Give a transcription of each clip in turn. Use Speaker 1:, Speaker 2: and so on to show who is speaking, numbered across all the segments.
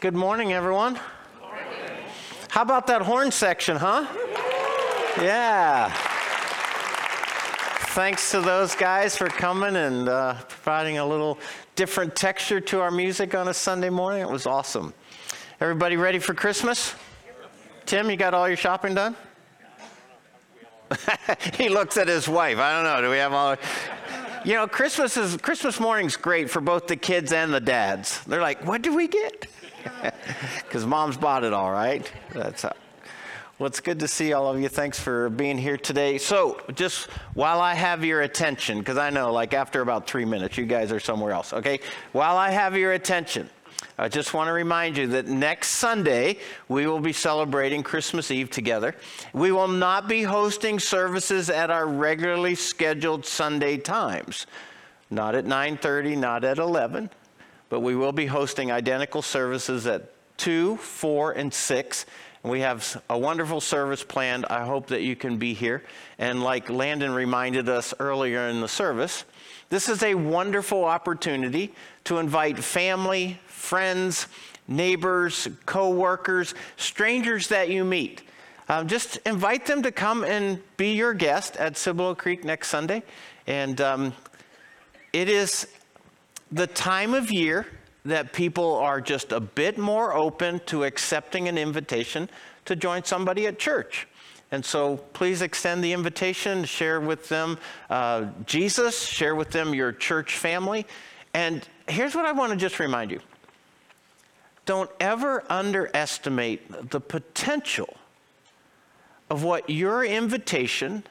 Speaker 1: Good morning, everyone. How about that horn section, huh? Yeah. Thanks to those guys for coming and uh, providing a little different texture to our music on a Sunday morning. It was awesome. Everybody ready for Christmas? Tim, you got all your shopping done? he looks at his wife. I don't know. Do we have all? You know, Christmas is Christmas morning's great for both the kids and the dads. They're like, "What did we get?" Because mom's bought it all, right? That's how. Well, it's good to see all of you. Thanks for being here today. So, just while I have your attention, because I know, like after about three minutes, you guys are somewhere else. Okay, while I have your attention. I just want to remind you that next Sunday we will be celebrating Christmas Eve together. We will not be hosting services at our regularly scheduled Sunday times. Not at 9:30, not at 11, but we will be hosting identical services at 2, 4, and 6. And we have a wonderful service planned. I hope that you can be here. And like Landon reminded us earlier in the service, this is a wonderful opportunity to invite family, friends, neighbors, co-workers, strangers that you meet. Um, just invite them to come and be your guest at Cibolo Creek next Sunday. And um, it is the time of year that people are just a bit more open to accepting an invitation to join somebody at church. And so please extend the invitation, share with them uh, Jesus, share with them your church family. And here's what I want to just remind you don't ever underestimate the potential of what your invitation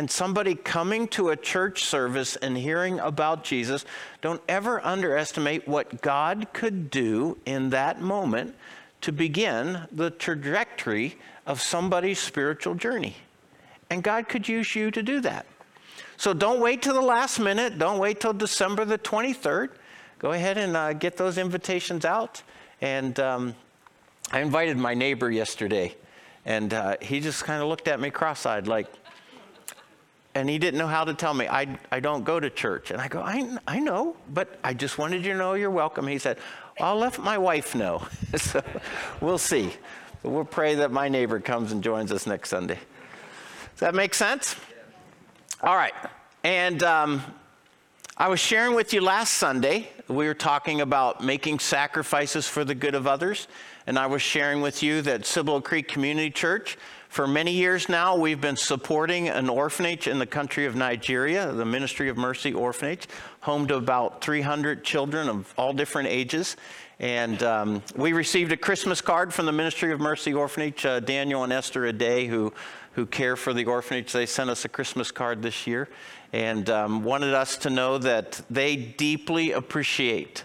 Speaker 1: and somebody coming to a church service and hearing about Jesus, don't ever underestimate what God could do in that moment to begin the trajectory of somebody's spiritual journey. And God could use you to do that. So don't wait till the last minute. Don't wait till December the 23rd. Go ahead and uh, get those invitations out. And um, I invited my neighbor yesterday, and uh, he just kind of looked at me cross eyed, like, and he didn't know how to tell me, I, I don't go to church. And I go, I, I know, but I just wanted you to know you're welcome. He said, I'll let my wife know. so we'll see. But we'll pray that my neighbor comes and joins us next Sunday. Does that make sense? All right. And um, I was sharing with you last Sunday, we were talking about making sacrifices for the good of others. And I was sharing with you that Cibolo Creek Community Church, for many years now, we've been supporting an orphanage in the country of Nigeria, the Ministry of Mercy Orphanage, home to about 300 children of all different ages. And um, we received a Christmas card from the Ministry of Mercy Orphanage, uh, Daniel and Esther Aday, who, who care for the orphanage. They sent us a Christmas card this year and um, wanted us to know that they deeply appreciate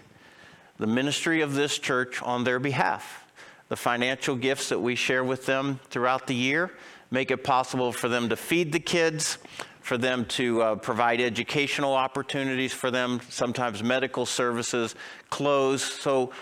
Speaker 1: the ministry of this church on their behalf. The financial gifts that we share with them throughout the year make it possible for them to feed the kids, for them to uh, provide educational opportunities for them, sometimes medical services, clothes. So,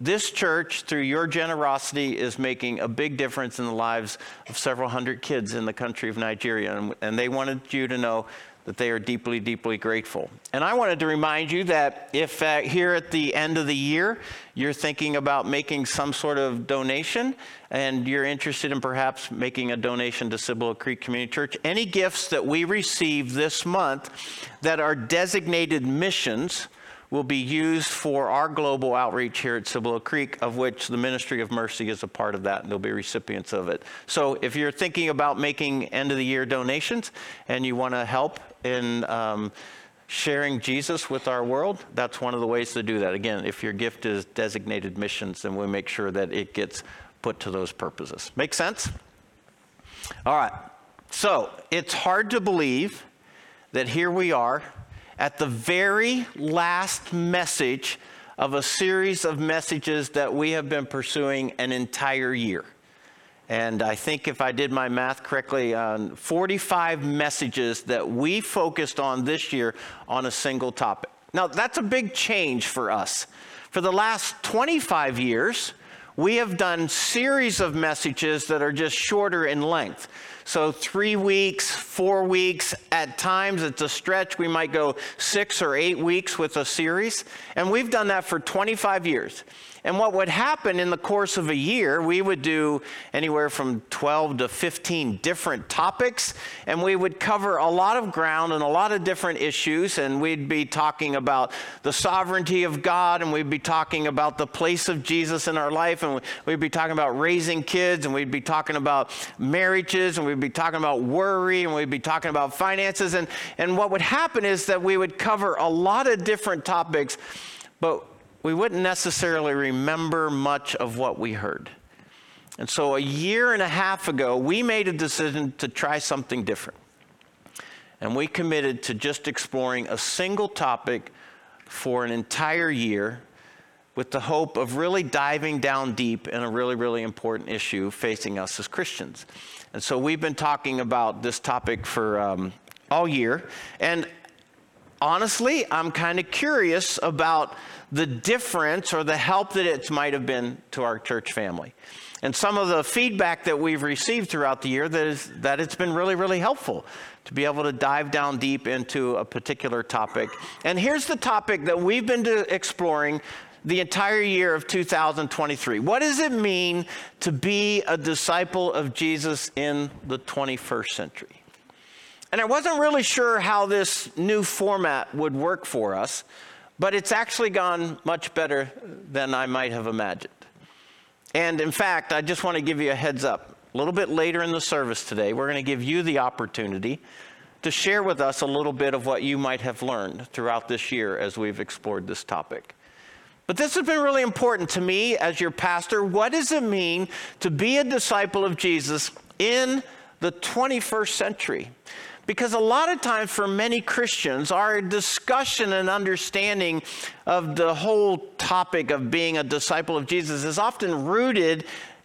Speaker 1: this church, through your generosity, is making a big difference in the lives of several hundred kids in the country of Nigeria. And, and they wanted you to know that they are deeply, deeply grateful. And I wanted to remind you that if uh, here at the end of the year you're thinking about making some sort of donation and you're interested in perhaps making a donation to Cibolo Creek Community Church, any gifts that we receive this month that are designated missions will be used for our global outreach here at Cibolo Creek, of which the Ministry of Mercy is a part of that, and they'll be recipients of it. So if you're thinking about making end of the year donations and you want to help in um, sharing Jesus with our world, that's one of the ways to do that. Again, if your gift is designated missions, then we make sure that it gets put to those purposes. Make sense? All right. So it's hard to believe that here we are at the very last message of a series of messages that we have been pursuing an entire year. And I think if I did my math correctly, on 45 messages that we focused on this year on a single topic. Now, that's a big change for us. For the last 25 years, we have done series of messages that are just shorter in length. So, three weeks, four weeks, at times it's a stretch. We might go six or eight weeks with a series. And we've done that for 25 years. And what would happen in the course of a year, we would do anywhere from 12 to 15 different topics, and we would cover a lot of ground and a lot of different issues. And we'd be talking about the sovereignty of God, and we'd be talking about the place of Jesus in our life, and we'd be talking about raising kids, and we'd be talking about marriages, and we'd be talking about worry, and we'd be talking about finances. And, and what would happen is that we would cover a lot of different topics, but we wouldn't necessarily remember much of what we heard. And so a year and a half ago, we made a decision to try something different. And we committed to just exploring a single topic for an entire year with the hope of really diving down deep in a really, really important issue facing us as Christians. And so we've been talking about this topic for um, all year. And honestly, I'm kind of curious about the difference or the help that it might have been to our church family. And some of the feedback that we've received throughout the year that is that it's been really, really helpful to be able to dive down deep into a particular topic. And here's the topic that we've been exploring the entire year of 2023. What does it mean to be a disciple of Jesus in the 21st century? And I wasn't really sure how this new format would work for us. But it's actually gone much better than I might have imagined. And in fact, I just want to give you a heads up. A little bit later in the service today, we're going to give you the opportunity to share with us a little bit of what you might have learned throughout this year as we've explored this topic. But this has been really important to me as your pastor. What does it mean to be a disciple of Jesus in the 21st century? Because a lot of times for many Christians, our discussion and understanding of the whole topic of being a disciple of Jesus is often rooted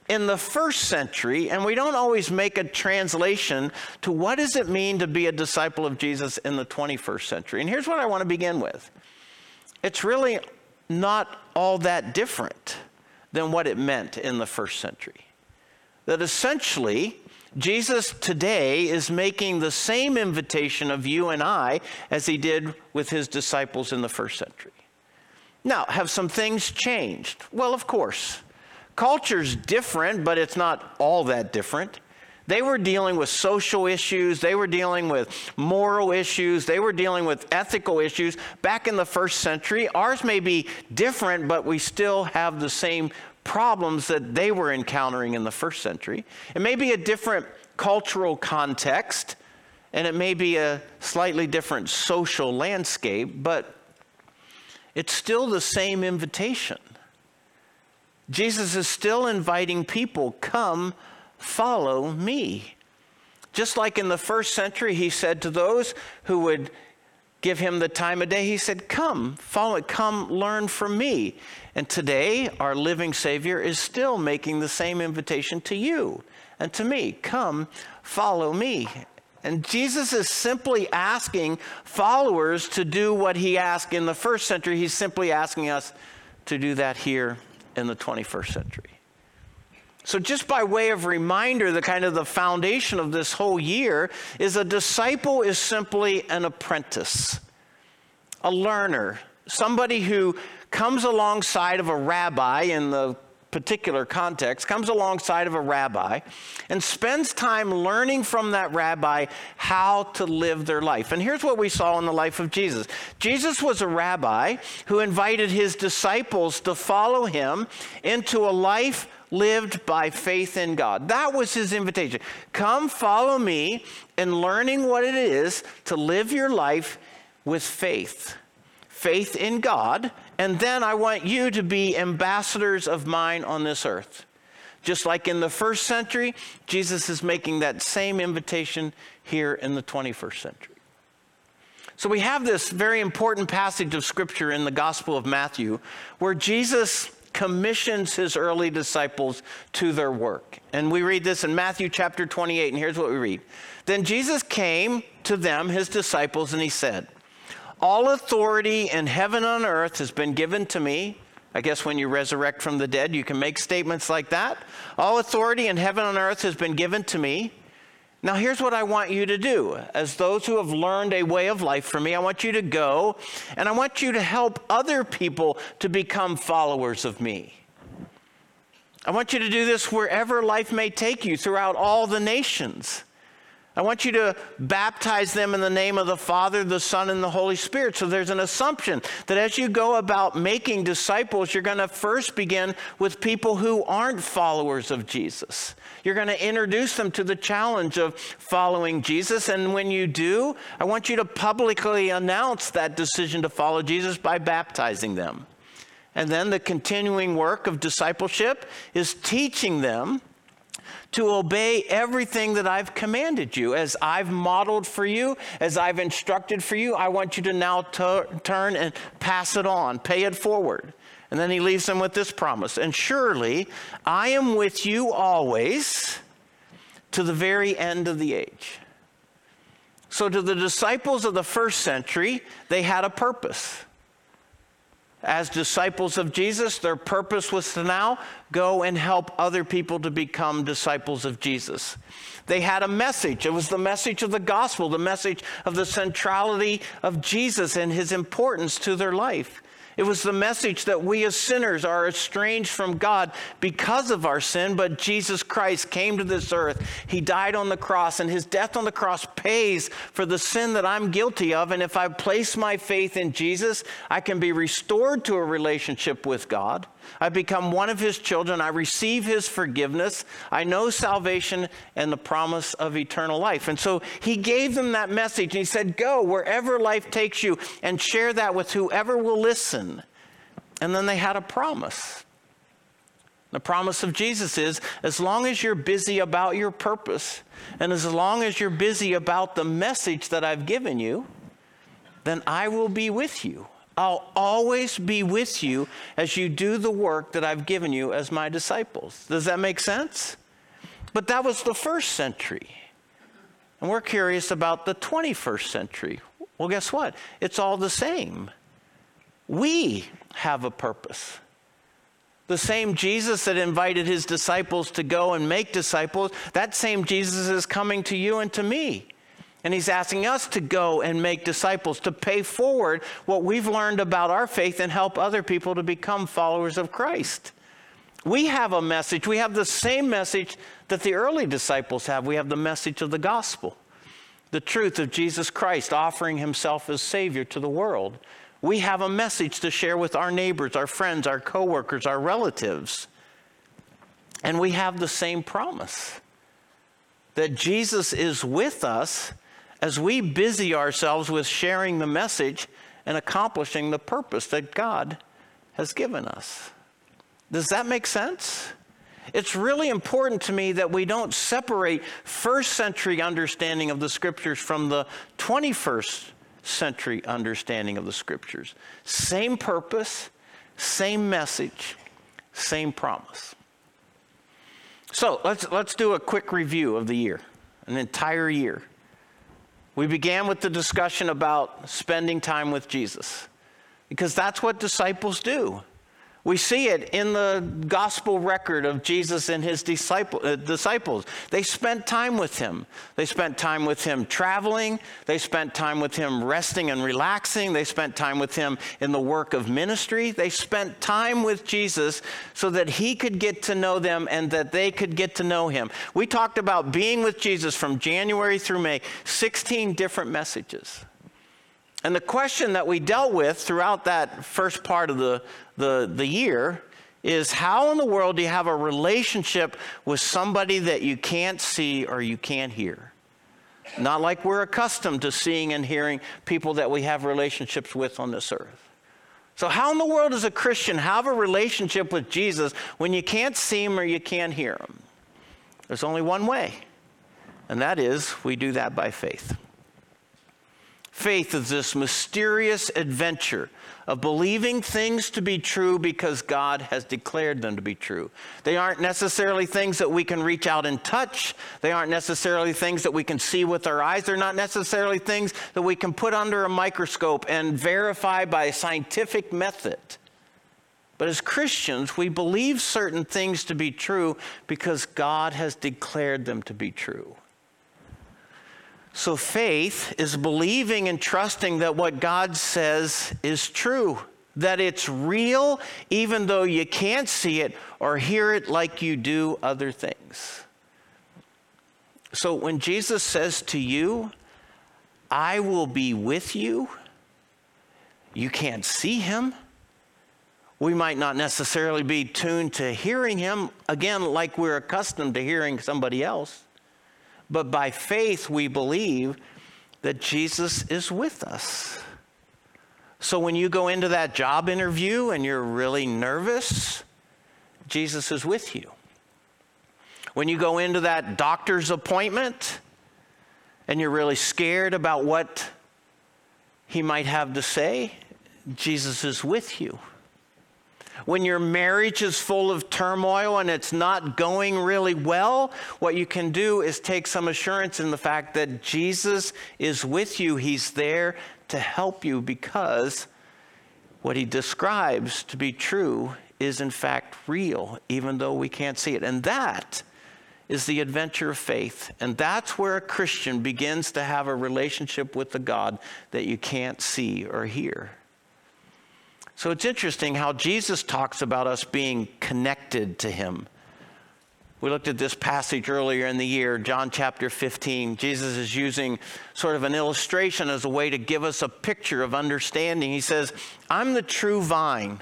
Speaker 1: in the first century, and we don't always make a translation to what does it mean to be a disciple of Jesus in the 21st century. And here's what I want to begin with. It's really not all that different than what it meant in the first century. That essentially, Jesus today is making the same invitation of you and I as he did with his disciples in the first century. Now, have some things changed? Well, of course. Culture's different, but it's not all that different. They were dealing with social issues, they were dealing with moral issues, they were dealing with ethical issues back in the first century. Ours may be different, but we still have the same problems that they were encountering in the first century. It may be a different cultural context, and it may be a slightly different social landscape, but it's still the same invitation. Jesus is still inviting people, come, follow me. Just like in the first century, he said to those who would give him the time of day. He said, Come, follow, come learn from me. And today, our living Savior is still making the same invitation to you and to me Come, follow me. And Jesus is simply asking followers to do what he asked in the first century. He's simply asking us to do that here in the 21st century. So, just by way of reminder, the kind of the foundation of this whole year is a disciple is simply an apprentice, a learner, somebody who comes alongside of a rabbi in the particular context, comes alongside of a rabbi and spends time learning from that rabbi how to live their life. And here's what we saw in the life of Jesus Jesus was a rabbi who invited his disciples to follow him into a life lived by faith in God. That was his invitation. Come follow me in learning what it is to live your life with faith. Faith in God, and then I want you to be ambassadors of mine on this earth. Just like in the first century, Jesus is making that same invitation here in the 21st century. So we have this very important passage of scripture in the Gospel of Matthew where Jesus commissions his early disciples to their work. And we read this in Matthew chapter 28, and here's what we read. Then Jesus came to them, his disciples, and he said, All authority in heaven and earth has been given to me. I guess when you resurrect from the dead, you can make statements like that. All authority in heaven and earth has been given to me. Now, here's what I want you to do. As those who have learned a way of life from me, I want you to go and I want you to help other people to become followers of me. I want you to do this wherever life may take you throughout all the nations. I want you to baptize them in the name of the Father, the Son, and the Holy Spirit. So there's an assumption that as you go about making disciples, you're going to first begin with people who aren't followers of Jesus. You're going to introduce them to the challenge of following Jesus. And when you do, I want you to publicly announce that decision to follow Jesus by baptizing them. And then the continuing work of discipleship is teaching them to obey everything that I've commanded you. As I've modeled for you, as I've instructed for you, I want you to now t- turn and pass it on, pay it forward. And then he leaves them with this promise And surely I am with you always to the very end of the age. So, to the disciples of the first century, they had a purpose. As disciples of Jesus, their purpose was to now go and help other people to become disciples of Jesus. They had a message. It was the message of the gospel, the message of the centrality of Jesus and his importance to their life. It was the message that we as sinners are estranged from God because of our sin, but Jesus Christ came to this earth. He died on the cross, and his death on the cross pays for the sin that I'm guilty of. And if I place my faith in Jesus, I can be restored to a relationship with God. I become one of his children. I receive his forgiveness. I know salvation and the promise of eternal life. And so he gave them that message and he said, Go wherever life takes you and share that with whoever will listen. And then they had a promise. The promise of Jesus is as long as you're busy about your purpose and as long as you're busy about the message that I've given you, then I will be with you. I'll always be with you as you do the work that I've given you as my disciples. Does that make sense? But that was the first century. And we're curious about the 21st century. Well, guess what? It's all the same. We have a purpose. The same Jesus that invited his disciples to go and make disciples, that same Jesus is coming to you and to me. And he's asking us to go and make disciples, to pay forward what we've learned about our faith and help other people to become followers of Christ. We have a message. We have the same message that the early disciples have. We have the message of the gospel, the truth of Jesus Christ offering himself as Savior to the world. We have a message to share with our neighbors, our friends, our coworkers, our relatives. And we have the same promise that Jesus is with us as we busy ourselves with sharing the message and accomplishing the purpose that God has given us. Does that make sense? It's really important to me that we don't separate first century understanding of the scriptures from the 21st century understanding of the scriptures. Same purpose, same message, same promise. So let's, let's do a quick review of the year, an entire year. We began with the discussion about spending time with Jesus because that's what disciples do. We see it in the gospel record of Jesus and his uh, disciples. They spent time with him. They spent time with him traveling. They spent time with him resting and relaxing. They spent time with him in the work of ministry. They spent time with Jesus so that he could get to know them and that they could get to know him. We talked about being with Jesus from January through May, 16 different messages. And the question that we dealt with throughout that first part of the, the, the year is how in the world do you have a relationship with somebody that you can't see or you can't hear? Not like we're accustomed to seeing and hearing people that we have relationships with on this earth. So, how in the world does a Christian have a relationship with Jesus when you can't see him or you can't hear him? There's only one way, and that is we do that by faith. Faith is this mysterious adventure of believing things to be true because God has declared them to be true. They aren't necessarily things that we can reach out and touch. They aren't necessarily things that we can see with our eyes. They're not necessarily things that we can put under a microscope and verify by a scientific method. But as Christians, we believe certain things to be true because God has declared them to be true. So faith is believing and trusting that what God says is true, that it's real, even though you can't see it or hear it like you do other things. So when Jesus says to you, I will be with you, you can't see him. We might not necessarily be tuned to hearing him, again, like we're accustomed to hearing somebody else. But by faith, we believe that Jesus is with us. So when you go into that job interview and you're really nervous, Jesus is with you. When you go into that doctor's appointment and you're really scared about what he might have to say, Jesus is with you. When your marriage is full of turmoil and it's not going really well, what you can do is take some assurance in the fact that Jesus is with you. He's there to help you because what he describes to be true is in fact real, even though we can't see it. And that is the adventure of faith. And that's where a Christian begins to have a relationship with the God that you can't see or hear. So it's interesting how Jesus talks about us being connected to him. We looked at this passage earlier in the year, John chapter 15. Jesus is using sort of an illustration as a way to give us a picture of understanding. He says, I'm the true vine.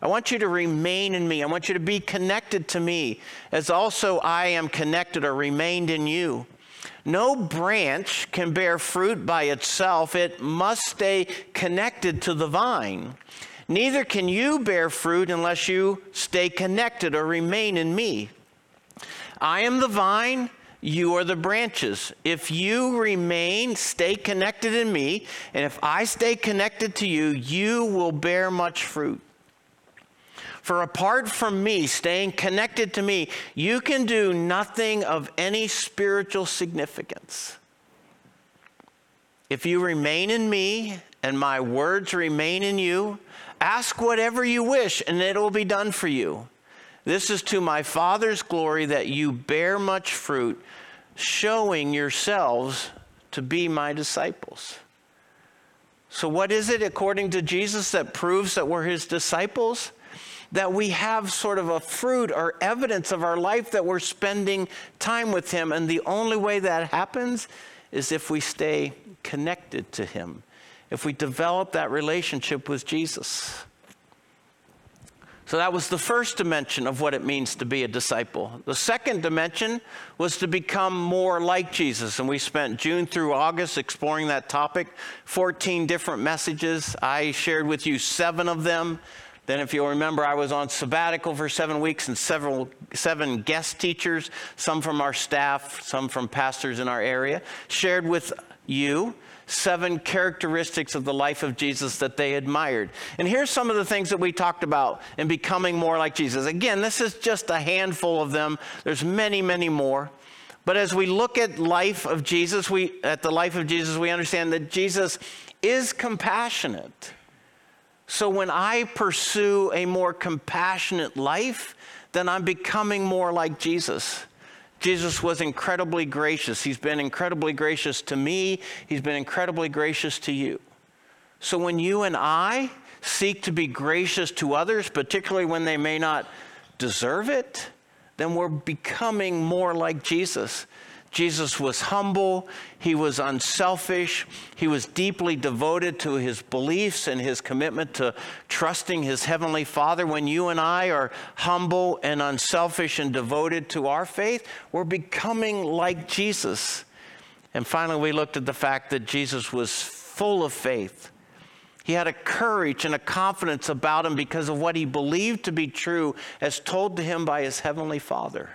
Speaker 1: I want you to remain in me. I want you to be connected to me as also I am connected or remained in you. No branch can bear fruit by itself, it must stay connected to the vine. Neither can you bear fruit unless you stay connected or remain in me. I am the vine, you are the branches. If you remain, stay connected in me, and if I stay connected to you, you will bear much fruit. For apart from me, staying connected to me, you can do nothing of any spiritual significance. If you remain in me and my words remain in you, ask whatever you wish and it will be done for you. This is to my Father's glory that you bear much fruit, showing yourselves to be my disciples. So, what is it according to Jesus that proves that we're his disciples? that we have sort of a fruit or evidence of our life that we're spending time with Him. And the only way that happens is if we stay connected to Him, if we develop that relationship with Jesus. So that was the first dimension of what it means to be a disciple. The second dimension was to become more like Jesus. And we spent June through August exploring that topic, 14 different messages. I shared with you seven of them. Then, if you'll remember, I was on sabbatical for seven weeks and several, seven guest teachers, some from our staff, some from pastors in our area, shared with you seven characteristics of the life of Jesus that they admired. And here's some of the things that we talked about in becoming more like Jesus. Again, this is just a handful of them. There's many, many more. But as we look at life of Jesus, we at the life of Jesus, we understand that Jesus is compassionate. So when I pursue a more compassionate life, then I'm becoming more like Jesus. Jesus was incredibly gracious. He's been incredibly gracious to me, He's been incredibly gracious to you. So when you and I seek to be gracious to others, particularly when they may not deserve it, then we're becoming more like Jesus. Jesus was humble, he was unselfish, he was deeply devoted to his beliefs and his commitment to trusting his heavenly Father. When you and I are humble and unselfish and devoted to our faith, we're becoming like Jesus. And finally, we looked at the fact that Jesus was full of faith. He had a courage and a confidence about him because of what he believed to be true as told to him by his heavenly Father.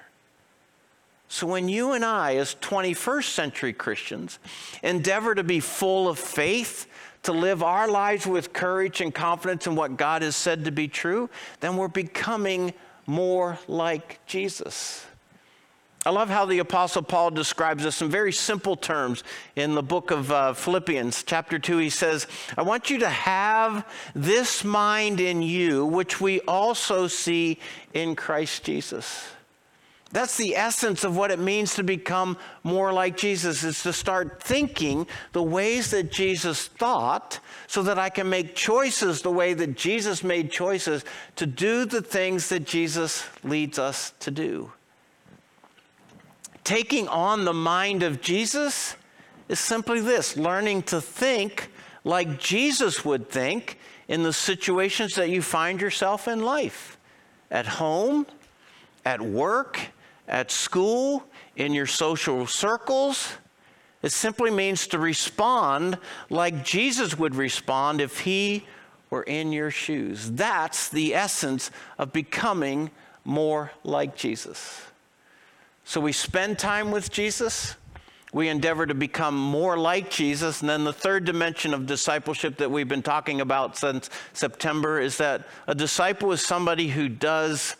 Speaker 1: So when you and I, as 21st century Christians, endeavor to be full of faith, to live our lives with courage and confidence in what God has said to be true, then we're becoming more like Jesus. I love how the Apostle Paul describes this in very simple terms in the book of uh, Philippians, chapter 2. He says, I want you to have this mind in you, which we also see in Christ Jesus. That's the essence of what it means to become more like Jesus, is to start thinking the ways that Jesus thought so that I can make choices the way that Jesus made choices to do the things that Jesus leads us to do. Taking on the mind of Jesus is simply this learning to think like Jesus would think in the situations that you find yourself in life at home, at work, at school, in your social circles. It simply means to respond like Jesus would respond if he were in your shoes. That's the essence of becoming more like Jesus. So we spend time with Jesus. We endeavor to become more like Jesus. And then the third dimension of discipleship that we've been talking about since September is that a disciple is somebody who does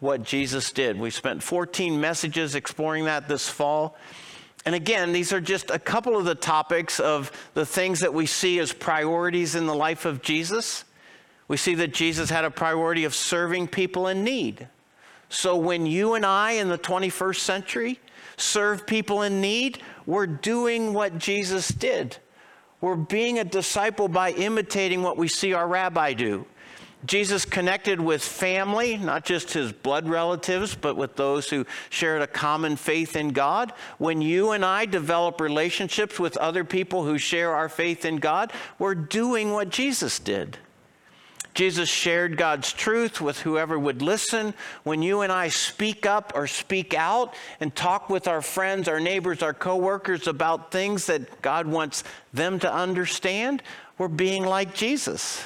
Speaker 1: what Jesus did. We spent 14 messages exploring that this fall. And again, these are just a couple of the topics of the things that we see as priorities in the life of Jesus. We see that Jesus had a priority of serving people in need. So when you and I in the 21st century serve people in need, we're doing what Jesus did. We're being a disciple by imitating what we see our rabbi do. Jesus connected with family, not just his blood relatives, but with those who shared a common faith in God. When you and I develop relationships with other people who share our faith in God, we're doing what Jesus did. Jesus shared God's truth with whoever would listen. When you and I speak up or speak out and talk with our friends, our neighbors, our coworkers about things that God wants them to understand, we're being like Jesus.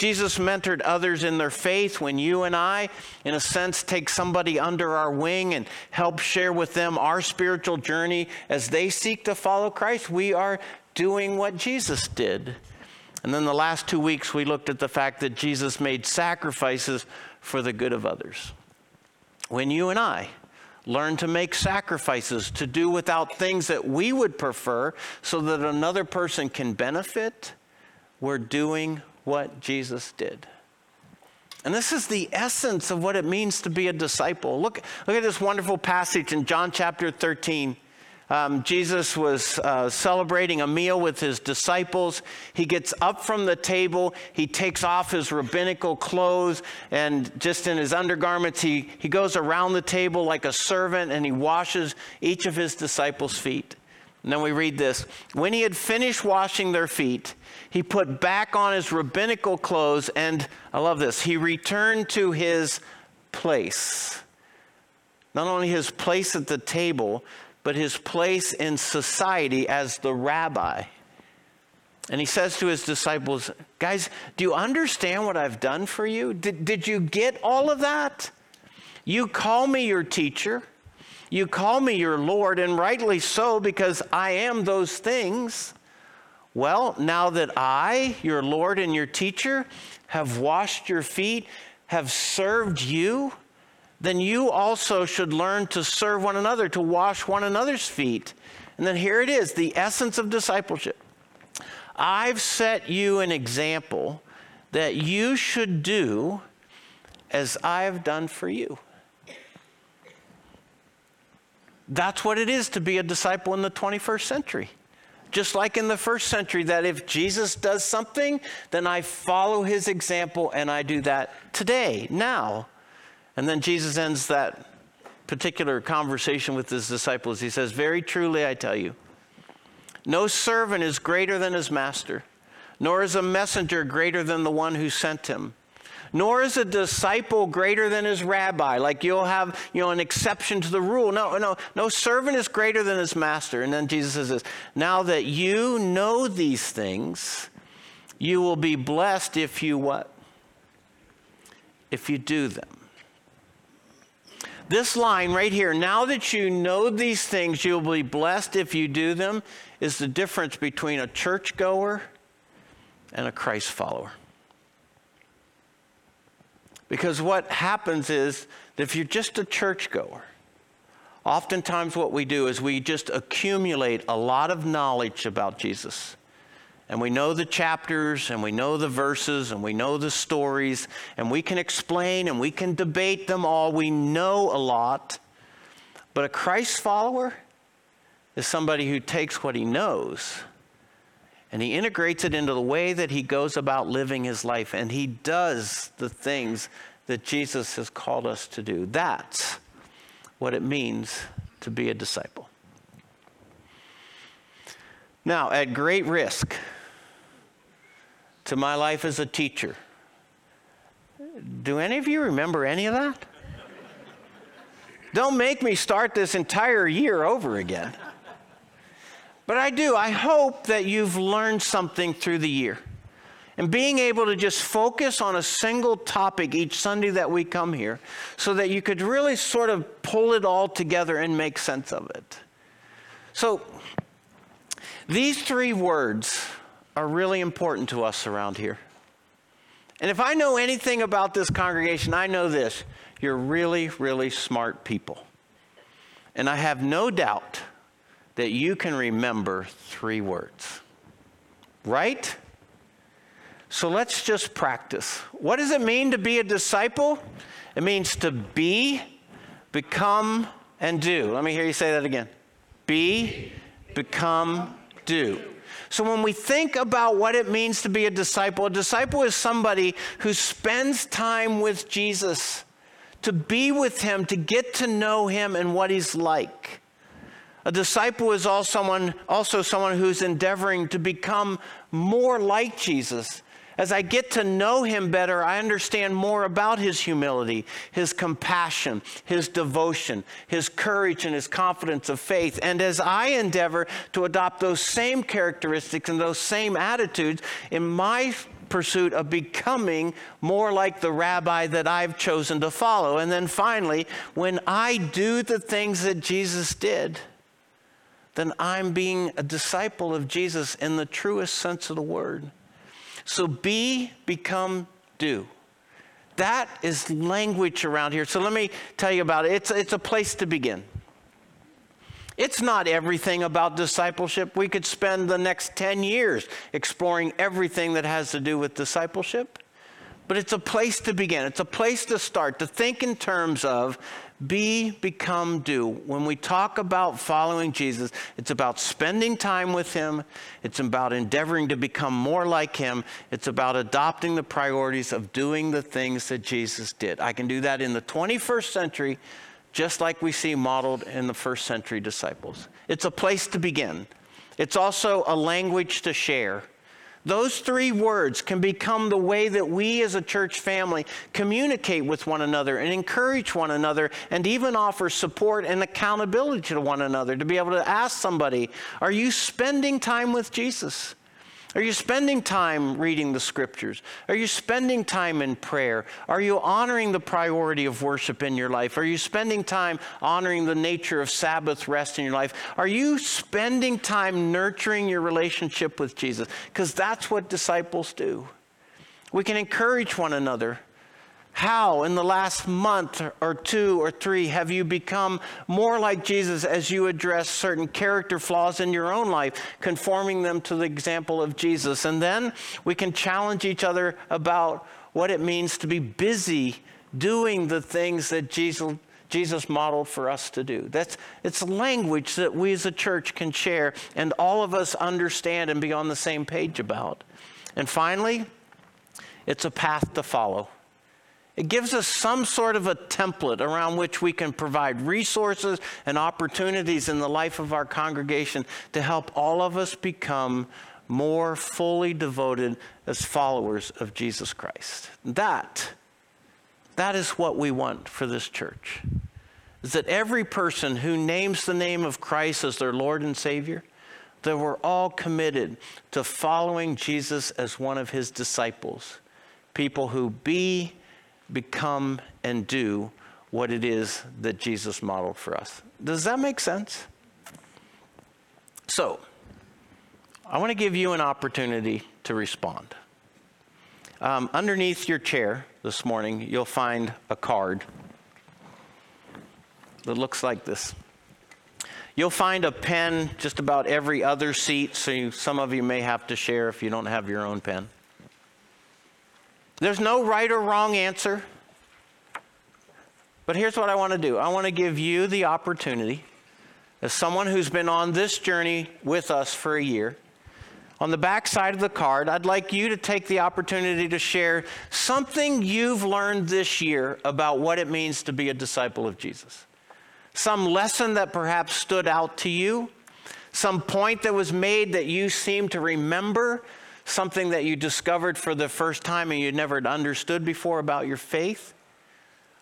Speaker 1: Jesus mentored others in their faith when you and I, in a sense, take somebody under our wing and help share with them our spiritual journey as they seek to follow Christ. We are doing what Jesus did. And then the last two weeks, we looked at the fact that Jesus made sacrifices for the good of others. When you and I learn to make sacrifices, to do without things that we would prefer so that another person can benefit, we're doing what Jesus did. And this is the essence of what it means to be a disciple. Look, look at this wonderful passage in John chapter 13. Um, Jesus was uh, celebrating a meal with his disciples. He gets up from the table. He takes off his rabbinical clothes and just in his undergarments, he, he goes around the table like a servant and he washes each of his disciples' feet. And then we read this When he had finished washing their feet, he put back on his rabbinical clothes, and I love this, he returned to his place. Not only his place at the table, but his place in society as the rabbi. And he says to his disciples, Guys, do you understand what I've done for you? Did, did you get all of that? You call me your teacher, you call me your Lord, and rightly so, because I am those things. Well, now that I, your Lord and your teacher, have washed your feet, have served you, then you also should learn to serve one another, to wash one another's feet. And then here it is the essence of discipleship. I've set you an example that you should do as I've done for you. That's what it is to be a disciple in the 21st century. Just like in the first century, that if Jesus does something, then I follow his example and I do that today, now. And then Jesus ends that particular conversation with his disciples. He says, Very truly, I tell you, no servant is greater than his master, nor is a messenger greater than the one who sent him. Nor is a disciple greater than his rabbi. Like you'll have, you know, an exception to the rule. No, no, no servant is greater than his master. And then Jesus says this Now that you know these things, you will be blessed if you what? If you do them. This line right here, now that you know these things, you'll be blessed if you do them, is the difference between a churchgoer and a Christ follower. Because what happens is that if you're just a churchgoer, oftentimes what we do is we just accumulate a lot of knowledge about Jesus and we know the chapters and we know the verses and we know the stories and we can explain and we can debate them all. We know a lot. But a Christ follower is somebody who takes what he knows and he integrates it into the way that he goes about living his life and he does the things that Jesus has called us to do. That's what it means to be a disciple. Now, at great risk to my life as a teacher, do any of you remember any of that? Don't make me start this entire year over again. But I do. I hope that you've learned something through the year. And being able to just focus on a single topic each Sunday that we come here so that you could really sort of pull it all together and make sense of it. So, these three words are really important to us around here. And if I know anything about this congregation, I know this you're really, really smart people. And I have no doubt that you can remember three words. Right? So let's just practice. What does it mean to be a disciple? It means to be, become, and do. Let me hear you say that again. Be, become, do. So when we think about what it means to be a disciple, a disciple is somebody who spends time with Jesus, to be with him, to get to know him and what he's like. A disciple is also someone, also someone who's endeavoring to become more like Jesus as I get to know him better, I understand more about his humility, his compassion, his devotion, his courage, and his confidence of faith. And as I endeavor to adopt those same characteristics and those same attitudes in my pursuit of becoming more like the rabbi that I've chosen to follow. And then finally, when I do the things that Jesus did, then I'm being a disciple of Jesus in the truest sense of the word. So be, become, do. That is language around here. So let me tell you about it. It's, it's a place to begin. It's not everything about discipleship. We could spend the next 10 years exploring everything that has to do with discipleship. But it's a place to begin. It's a place to start, to think in terms of be, become, do. When we talk about following Jesus, it's about spending time with Him, it's about endeavoring to become more like Him, it's about adopting the priorities of doing the things that Jesus did. I can do that in the 21st century, just like we see modeled in the first century disciples. It's a place to begin, it's also a language to share. Those three words can become the way that we as a church family communicate with one another and encourage one another and even offer support and accountability to one another to be able to ask somebody, Are you spending time with Jesus? Are you spending time reading the scriptures? Are you spending time in prayer? Are you honoring the priority of worship in your life? Are you spending time honoring the nature of Sabbath rest in your life? Are you spending time nurturing your relationship with Jesus? Because that's what disciples do. We can encourage one another. How, in the last month or two or three, have you become more like Jesus as you address certain character flaws in your own life, conforming them to the example of Jesus? And then we can challenge each other about what it means to be busy doing the things that Jesus, Jesus modeled for us to do. That's, it's language that we as a church can share and all of us understand and be on the same page about. And finally, it's a path to follow. It gives us some sort of a template around which we can provide resources and opportunities in the life of our congregation to help all of us become more fully devoted as followers of Jesus Christ. That, that is what we want for this church. Is that every person who names the name of Christ as their Lord and Savior, that we're all committed to following Jesus as one of his disciples. People who be become, and do what it is that Jesus modeled for us. Does that make sense? So, I want to give you an opportunity to respond. Um, underneath your chair this morning, you'll find a card that looks like this. You'll find a pen just about every other seat, so you, some of you may have to share if you don't have your own pen. There's no right or wrong answer. But here's what I want to do I want to give you the opportunity, as someone who's been on this journey with us for a year. On the back side of the card, I'd like you to take the opportunity to share something you've learned this year about what it means to be a disciple of Jesus. Some lesson that perhaps stood out to you, some point that was made that you seem to remember, something that you discovered for the first time and you'd never understood before about your faith.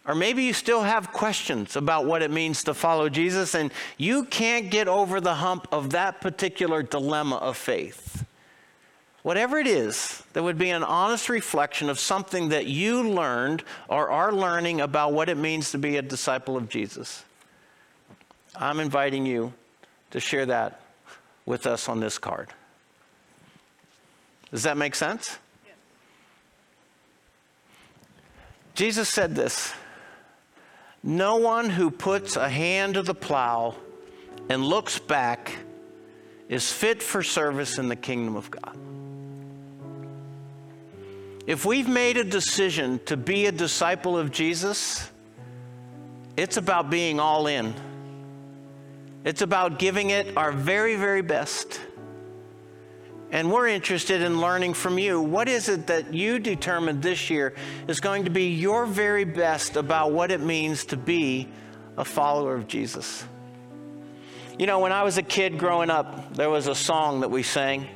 Speaker 1: Or maybe you still have questions about what it means to follow Jesus and you can't get over the hump of that particular dilemma of faith. Whatever it is that would be an honest reflection of something that you learned or are learning about what it means to be a disciple of Jesus. I'm inviting you to share that with us on this card. Does that make sense? Jesus said this No one who puts a hand to the plow and looks back is fit for service in the kingdom of God. If we've made a decision to be a disciple of Jesus, it's about being all in. It's about giving it our very, very best. And we're interested in learning from you. What is it that you determined this year is going to be your very best about what it means to be a follower of Jesus? You know, when I was a kid growing up, there was a song that we sang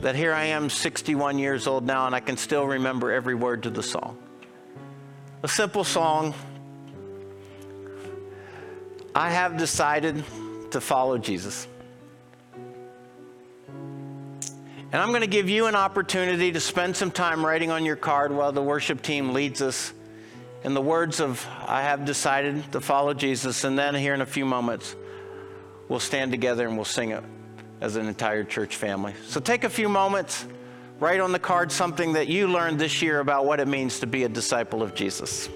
Speaker 1: that here I am 61 years old now and I can still remember every word to the song. A simple song. I have decided to follow Jesus. And I'm going to give you an opportunity to spend some time writing on your card while the worship team leads us in the words of, I have decided to follow Jesus. And then here in a few moments, we'll stand together and we'll sing it as an entire church family. So take a few moments, write on the card something that you learned this year about what it means to be a disciple of Jesus.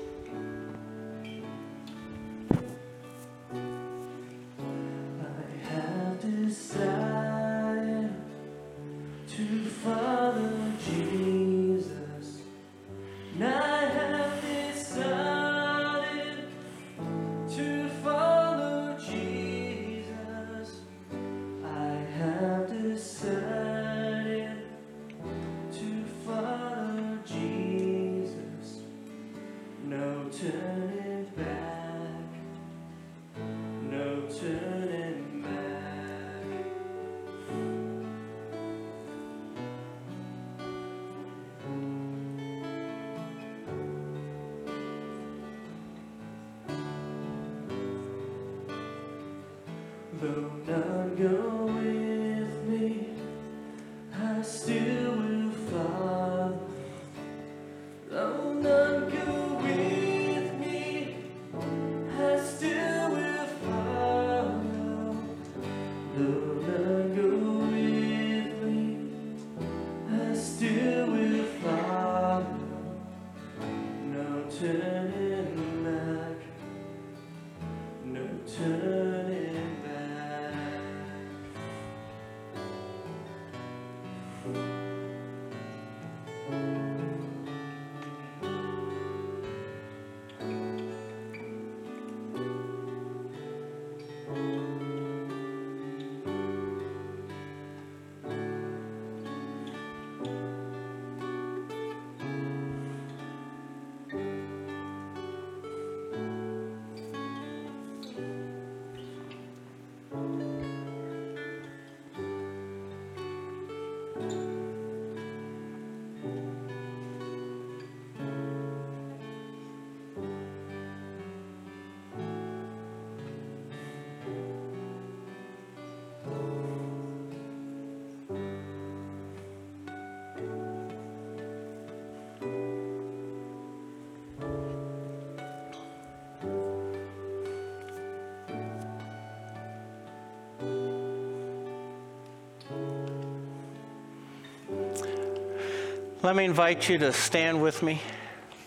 Speaker 1: Let me invite you to stand with me.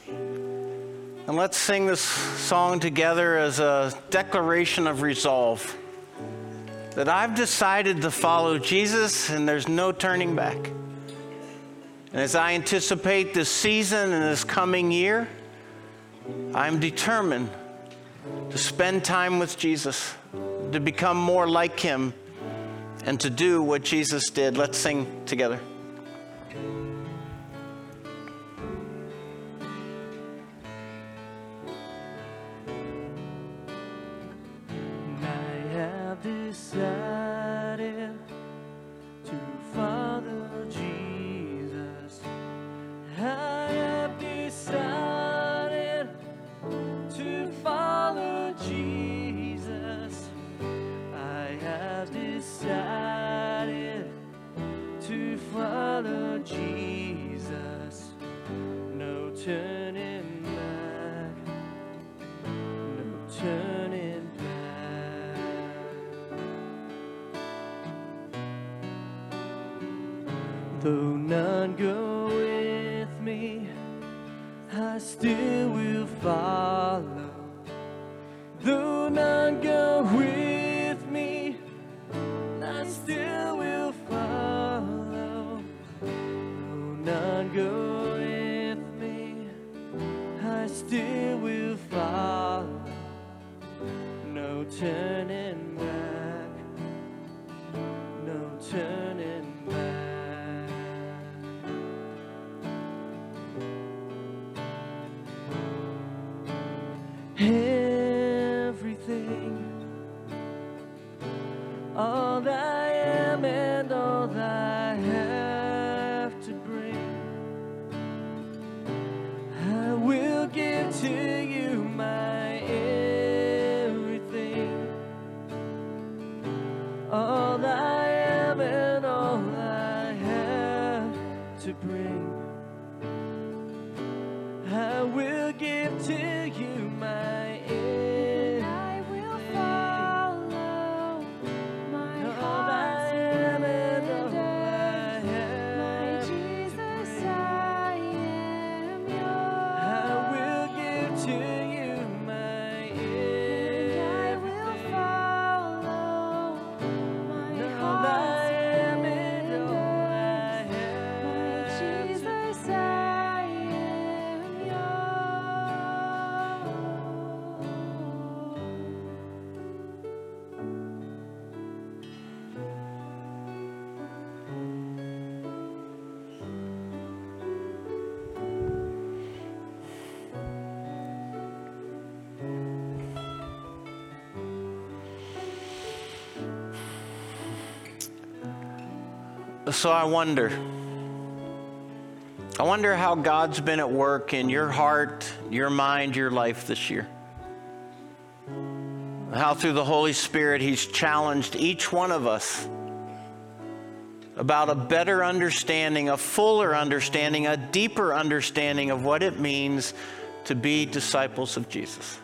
Speaker 1: And let's sing this song together as a declaration of resolve that I've decided to follow Jesus and there's no turning back. And as I anticipate this season and this coming year, I'm determined to spend time with Jesus, to become more like him, and to do what Jesus did. Let's sing together.
Speaker 2: Everything,
Speaker 1: So I wonder. I wonder how God's been at work in your heart, your mind, your life this year. How through the Holy Spirit, He's challenged each one of us about a better understanding, a fuller understanding, a deeper understanding of what it means to be disciples of Jesus.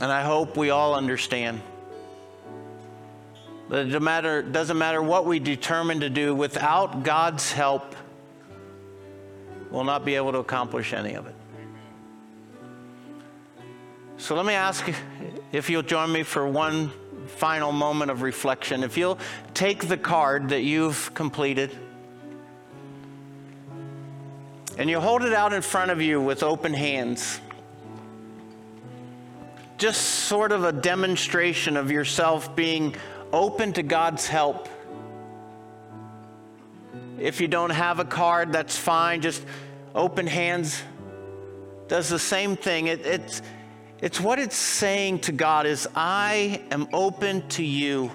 Speaker 1: And I hope we all understand it matter, doesn't matter what we determine to do, without God's help, we'll not be able to accomplish any of it. So let me ask if you'll join me for one final moment of reflection. If you'll take the card that you've completed and you hold it out in front of you with open hands just sort of a demonstration of yourself being open to God's help. If you don't have a card, that's fine. Just open hands does the same thing. It, it's, it's what it's saying to God is, I am open to you.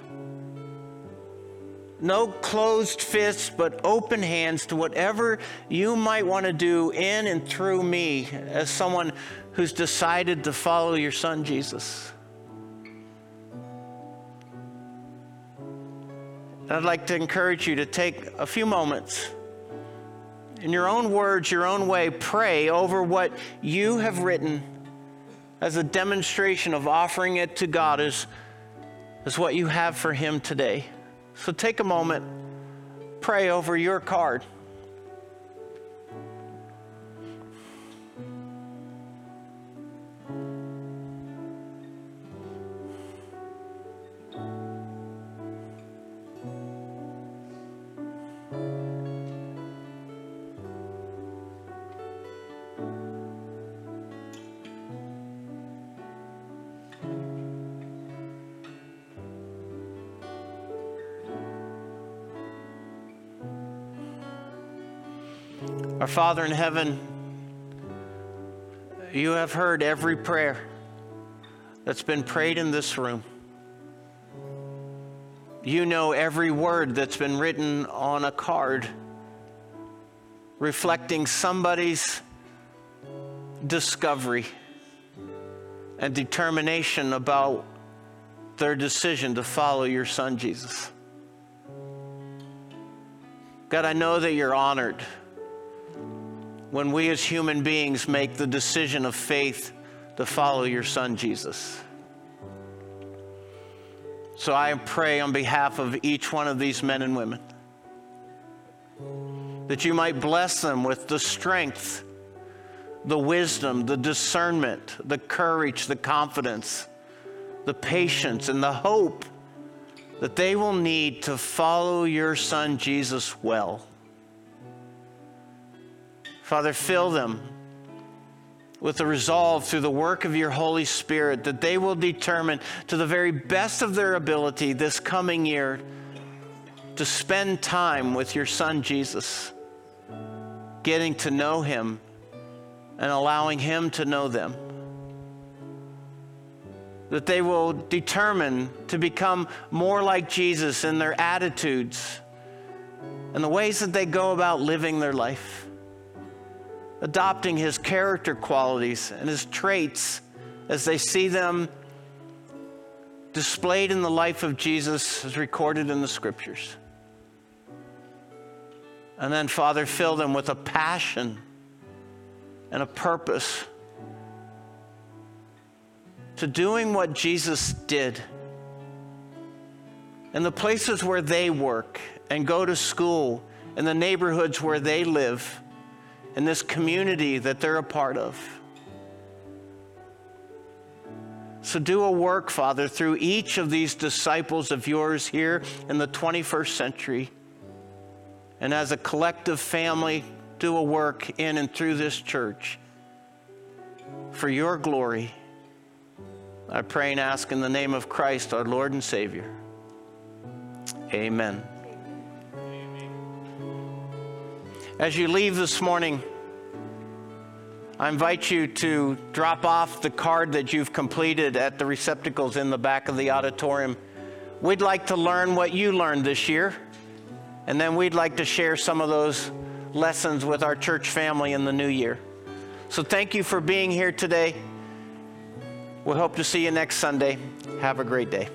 Speaker 1: No closed fists, but open hands to whatever you might want to do in and through me as someone who's decided to follow your son Jesus. And I'd like to encourage you to take a few moments in your own words, your own way, pray over what you have written as a demonstration of offering it to God as, as what you have for Him today. So take a moment, pray over your card. Father in heaven, you have heard every prayer that's been prayed in this room. You know every word that's been written on a card reflecting somebody's discovery and determination about their decision to follow your son Jesus. God, I know that you're honored when we as human beings make the decision of faith to follow your son Jesus. So I pray on behalf of each one of these men and women that you might bless them with the strength, the wisdom, the discernment, the courage, the confidence, the patience, and the hope that they will need to follow your son Jesus well. Father, fill them with the resolve through the work of your Holy Spirit that they will determine to the very best of their ability this coming year to spend time with your son Jesus, getting to know him and allowing him to know them. That they will determine to become more like Jesus in their attitudes and the ways that they go about living their life adopting his character qualities and his traits as they see them displayed in the life of Jesus as recorded in the scriptures. And then, Father, fill them with a passion and a purpose to doing what Jesus did in the places where they work and go to school, in the neighborhoods where they live in this community that they're a part of. So do a work, Father, through each of these disciples of yours here in the 21st century. And as a collective family, do a work in and through this church for your glory. I pray and ask in the name of Christ, our Lord and Savior. Amen. As you leave this morning, I invite you to drop off the card that you've completed at the receptacles in the back of the auditorium. We'd like to learn what you learned this year, and then we'd like to share some of those lessons with our church family in the new year. So thank you for being here today. We hope to see you next Sunday. Have a great day.